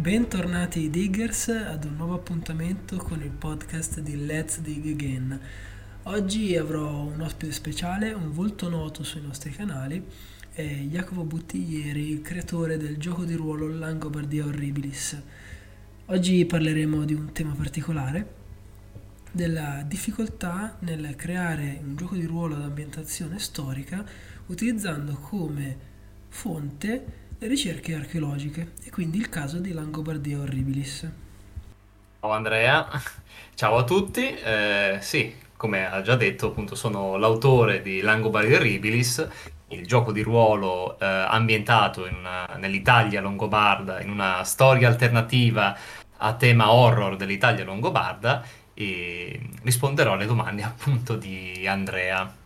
Bentornati Diggers ad un nuovo appuntamento con il podcast di Let's Dig Again. Oggi avrò un ospite speciale, un volto noto sui nostri canali, è Jacopo Buttiglieri, creatore del gioco di ruolo Langobardia Horribilis. Oggi parleremo di un tema particolare, della difficoltà nel creare un gioco di ruolo ad ambientazione storica utilizzando come fonte ricerche archeologiche e quindi il caso di Langobardia Horribilis. Ciao Andrea, ciao a tutti. Eh, sì, come ha già detto, appunto sono l'autore di Langobardia Horribilis, il gioco di ruolo eh, ambientato una- nell'Italia longobarda, in una storia alternativa a tema horror dell'Italia longobarda e risponderò alle domande appunto di Andrea.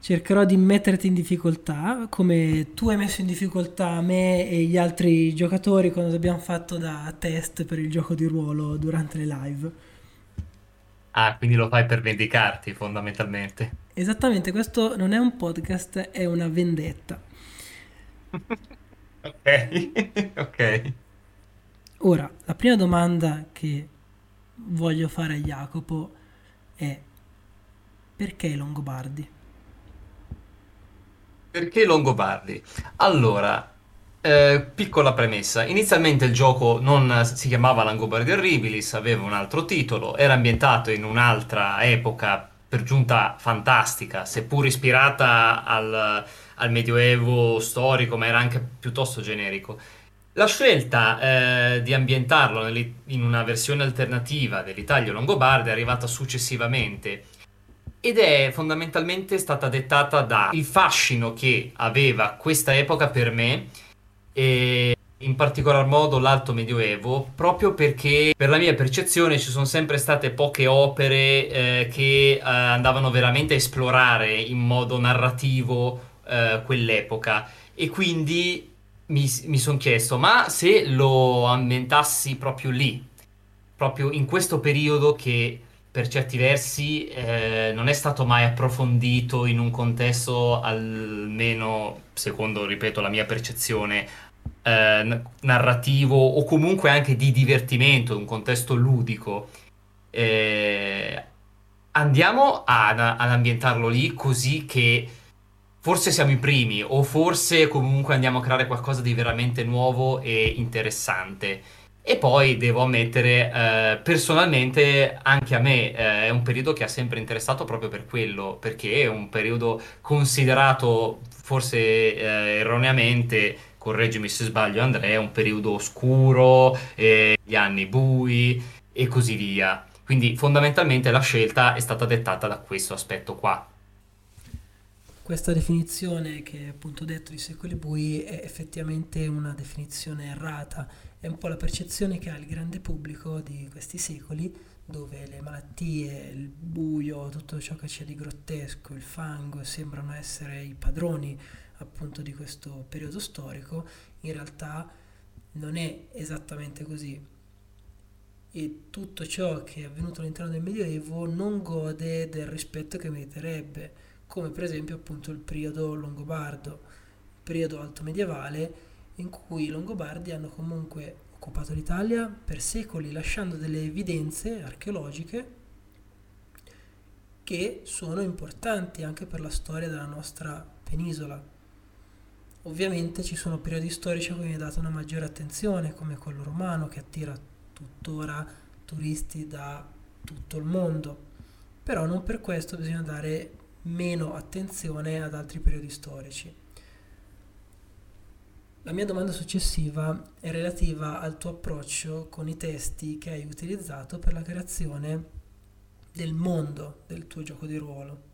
Cercherò di metterti in difficoltà, come tu hai messo in difficoltà me e gli altri giocatori quando abbiamo fatto da test per il gioco di ruolo durante le live. Ah, quindi lo fai per vendicarti fondamentalmente. Esattamente, questo non è un podcast, è una vendetta. Ok, ok. Ora, la prima domanda che voglio fare a Jacopo è perché i Longobardi? Perché Longobardi? Allora, eh, piccola premessa. Inizialmente il gioco non si chiamava Langobardi Horribilis, aveva un altro titolo, era ambientato in un'altra epoca, per giunta fantastica, seppur ispirata al, al Medioevo storico, ma era anche piuttosto generico. La scelta eh, di ambientarlo in una versione alternativa dell'Italia longobarda è arrivata successivamente ed è fondamentalmente stata dettata dal fascino che aveva questa epoca per me e in particolar modo l'Alto Medioevo, proprio perché per la mia percezione ci sono sempre state poche opere eh, che eh, andavano veramente a esplorare in modo narrativo eh, quell'epoca. E quindi mi, mi sono chiesto, ma se lo ambientassi proprio lì, proprio in questo periodo che per certi versi eh, non è stato mai approfondito in un contesto almeno, secondo, ripeto, la mia percezione, eh, narrativo o comunque anche di divertimento, un contesto ludico. Eh, andiamo ad, ad ambientarlo lì così che forse siamo i primi o forse comunque andiamo a creare qualcosa di veramente nuovo e interessante. E poi devo ammettere, eh, personalmente, anche a me eh, è un periodo che ha sempre interessato proprio per quello, perché è un periodo considerato, forse eh, erroneamente, correggimi se sbaglio Andrea, un periodo oscuro, eh, gli anni bui e così via. Quindi fondamentalmente la scelta è stata dettata da questo aspetto qua. Questa definizione che appunto ho detto di secoli bui è effettivamente una definizione errata, è un po' la percezione che ha il grande pubblico di questi secoli, dove le malattie, il buio, tutto ciò che c'è di grottesco, il fango sembrano essere i padroni appunto di questo periodo storico, in realtà non è esattamente così. e tutto ciò che è avvenuto all'interno del Medioevo non gode del rispetto che meriterebbe, come per esempio appunto il periodo longobardo, periodo alto medievale in cui i Longobardi hanno comunque occupato l'Italia per secoli, lasciando delle evidenze archeologiche che sono importanti anche per la storia della nostra penisola. Ovviamente ci sono periodi storici a cui viene data una maggiore attenzione, come quello romano, che attira tuttora turisti da tutto il mondo, però non per questo bisogna dare meno attenzione ad altri periodi storici. La mia domanda successiva è relativa al tuo approccio con i testi che hai utilizzato per la creazione del mondo del tuo gioco di ruolo.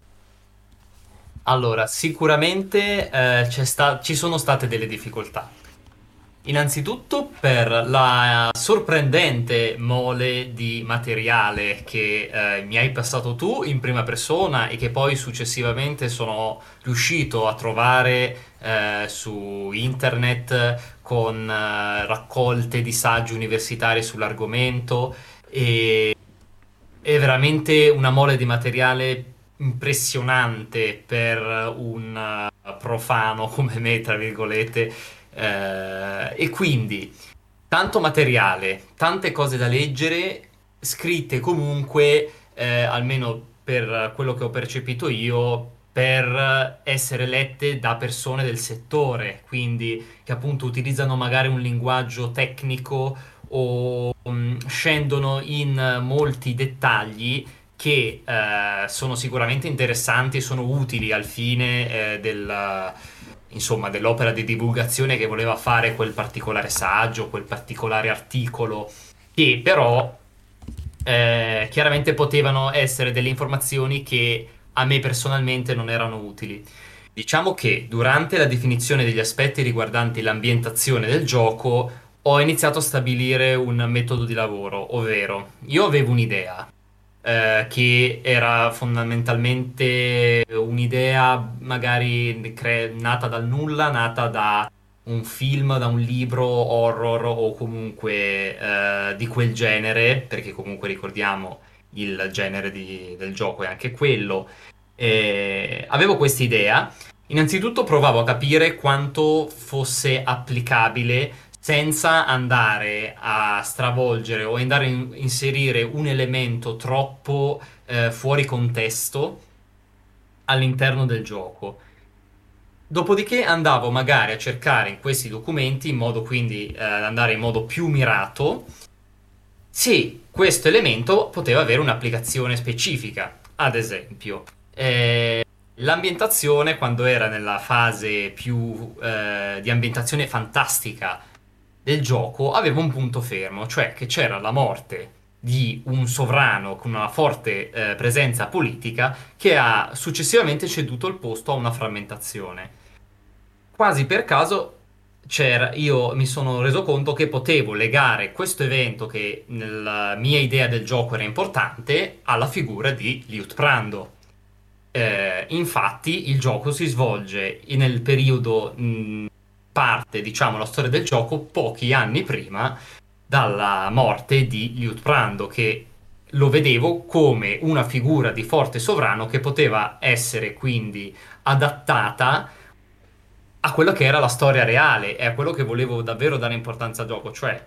Allora, sicuramente eh, sta- ci sono state delle difficoltà. Innanzitutto per la sorprendente mole di materiale che eh, mi hai passato tu in prima persona e che poi successivamente sono riuscito a trovare eh, su internet con eh, raccolte di saggi universitari sull'argomento e è veramente una mole di materiale impressionante per un uh, profano come me, tra virgolette, eh, e quindi tanto materiale, tante cose da leggere, scritte comunque, eh, almeno per quello che ho percepito io, per essere lette da persone del settore, quindi che appunto utilizzano magari un linguaggio tecnico o um, scendono in molti dettagli che eh, sono sicuramente interessanti e sono utili al fine eh, del insomma, dell'opera di divulgazione che voleva fare quel particolare saggio, quel particolare articolo, che però eh, chiaramente potevano essere delle informazioni che a me personalmente non erano utili. Diciamo che durante la definizione degli aspetti riguardanti l'ambientazione del gioco ho iniziato a stabilire un metodo di lavoro, ovvero io avevo un'idea, eh, che era fondamentalmente un'idea magari cre- nata dal nulla, nata da un film, da un libro horror o comunque eh, di quel genere, perché comunque ricordiamo il genere di, del gioco è anche quello. Eh, avevo questa idea. Innanzitutto provavo a capire quanto fosse applicabile senza andare a stravolgere o andare a in- inserire un elemento troppo eh, fuori contesto all'interno del gioco. Dopodiché andavo magari a cercare in questi documenti, in modo quindi eh, andare in modo più mirato, se questo elemento poteva avere un'applicazione specifica. Ad esempio, eh, l'ambientazione, quando era nella fase più eh, di ambientazione fantastica, del gioco aveva un punto fermo, cioè che c'era la morte di un sovrano con una forte eh, presenza politica che ha successivamente ceduto il posto a una frammentazione. Quasi per caso io mi sono reso conto che potevo legare questo evento che nella mia idea del gioco era importante alla figura di Liutprando. Eh, infatti il gioco si svolge nel periodo mh, parte, diciamo, la storia del gioco pochi anni prima dalla morte di Liutprando, che lo vedevo come una figura di forte sovrano che poteva essere quindi adattata a quello che era la storia reale e a quello che volevo davvero dare importanza al gioco, cioè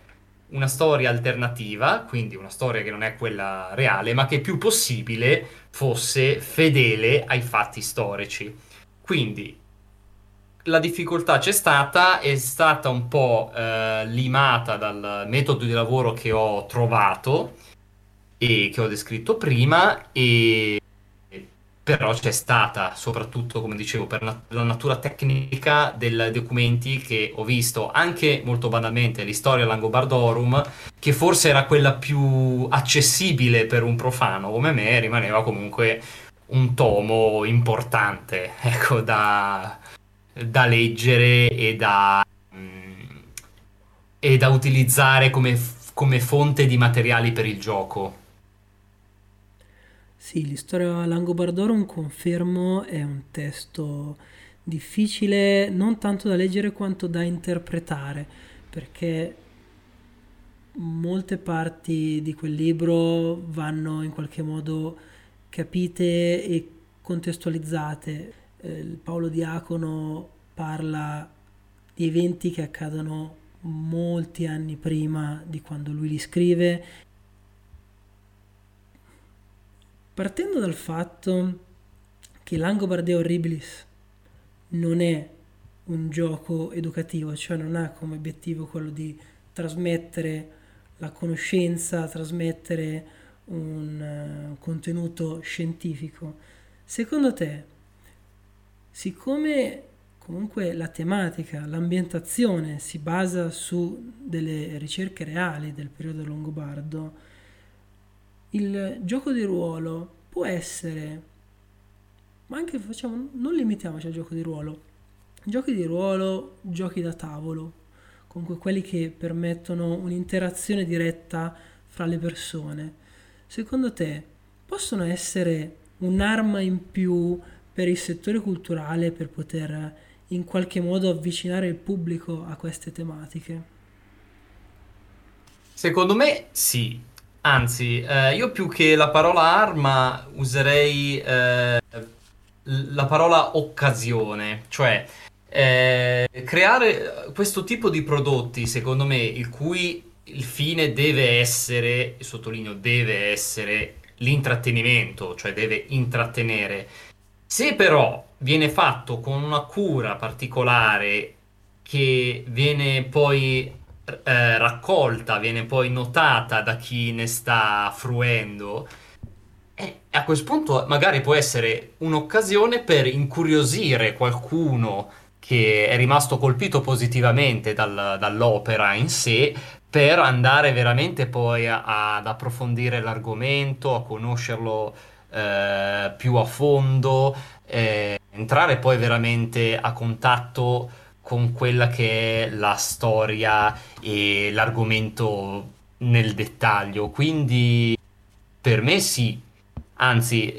una storia alternativa, quindi una storia che non è quella reale, ma che più possibile fosse fedele ai fatti storici. Quindi la difficoltà c'è stata, è stata un po' eh, limata dal metodo di lavoro che ho trovato e che ho descritto prima, e però c'è stata, soprattutto come dicevo, per nat- la natura tecnica dei documenti che ho visto, anche molto banalmente l'Historia Langobardorum, che forse era quella più accessibile per un profano come me, rimaneva comunque un tomo importante, ecco, da da leggere e da, mm, e da utilizzare come, come fonte di materiali per il gioco. Sì, l'istoria Langobardorum confermo è un testo difficile non tanto da leggere quanto da interpretare, perché molte parti di quel libro vanno in qualche modo capite e contestualizzate. Eh, Paolo Diacono parla di eventi che accadono molti anni prima di quando lui li scrive. Partendo dal fatto che Langobardia Horribilis non è un gioco educativo, cioè non ha come obiettivo quello di trasmettere la conoscenza, trasmettere un uh, contenuto scientifico. Secondo te, siccome comunque la tematica, l'ambientazione si basa su delle ricerche reali del periodo longobardo, il gioco di ruolo può essere, ma anche facciamo, non limitiamoci al gioco di ruolo, giochi di ruolo, giochi da tavolo, comunque quelli che permettono un'interazione diretta fra le persone, secondo te possono essere un'arma in più per il settore culturale per poter in qualche modo avvicinare il pubblico a queste tematiche? Secondo me sì, anzi eh, io più che la parola arma userei eh, la parola occasione, cioè eh, creare questo tipo di prodotti, secondo me, il cui il fine deve essere, sottolineo, deve essere l'intrattenimento, cioè deve intrattenere. Se però viene fatto con una cura particolare che viene poi eh, raccolta, viene poi notata da chi ne sta fruendo, eh, a questo punto magari può essere un'occasione per incuriosire qualcuno che è rimasto colpito positivamente dal, dall'opera in sé per andare veramente poi a, ad approfondire l'argomento, a conoscerlo eh, più a fondo, eh, entrare poi veramente a contatto con quella che è la storia e l'argomento nel dettaglio. Quindi per me sì, anzi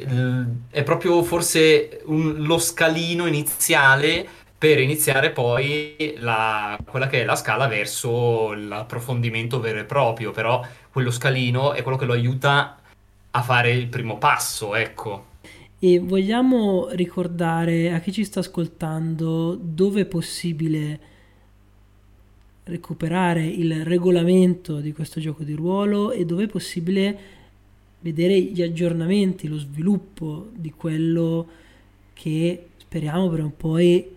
è proprio forse un, lo scalino iniziale per iniziare poi la, quella che è la scala verso l'approfondimento vero e proprio, però quello scalino è quello che lo aiuta a fare il primo passo, ecco. E vogliamo ricordare a chi ci sta ascoltando dove è possibile recuperare il regolamento di questo gioco di ruolo e dove è possibile vedere gli aggiornamenti, lo sviluppo di quello che speriamo prima o poi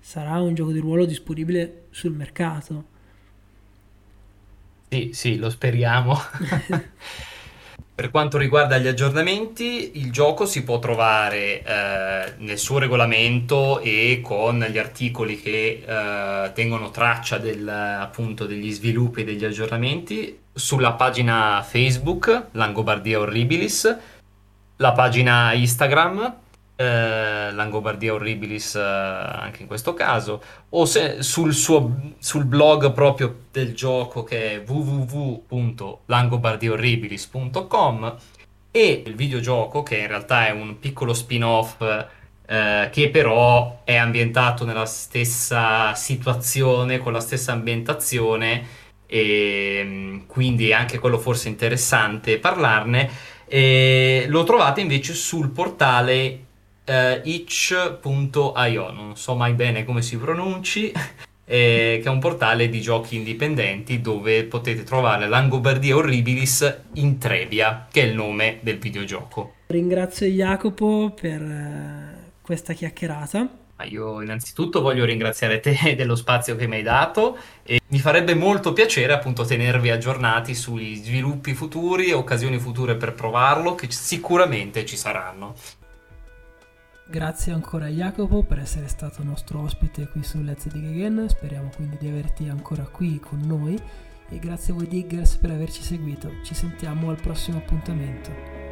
sarà un gioco di ruolo disponibile sul mercato. Sì, sì, lo speriamo. Per quanto riguarda gli aggiornamenti, il gioco si può trovare eh, nel suo regolamento e con gli articoli che eh, tengono traccia del, appunto, degli sviluppi e degli aggiornamenti sulla pagina Facebook Langobardia Horribilis, la pagina Instagram eh, Langobardia Horribilis eh, anche in questo caso, o se sul, suo, sul blog proprio del gioco che è www.langobardiahorribilis.com e il videogioco che in realtà è un piccolo spin-off eh, che però è ambientato nella stessa situazione, con la stessa ambientazione e mm, quindi anche quello forse interessante parlarne. E lo trovate invece sul portale uh, itch.io, non so mai bene come si pronunci, eh, che è un portale di giochi indipendenti dove potete trovare Langobardia Horribilis in Trebia, che è il nome del videogioco. Ringrazio Jacopo per uh, questa chiacchierata. Io innanzitutto voglio ringraziare te dello spazio che mi hai dato e mi farebbe molto piacere appunto tenervi aggiornati sugli sviluppi futuri e occasioni future per provarlo che sicuramente ci saranno. Grazie ancora Jacopo per essere stato nostro ospite qui su Let's Dig Again, speriamo quindi di averti ancora qui con noi. E grazie a voi Diggers per averci seguito, ci sentiamo al prossimo appuntamento.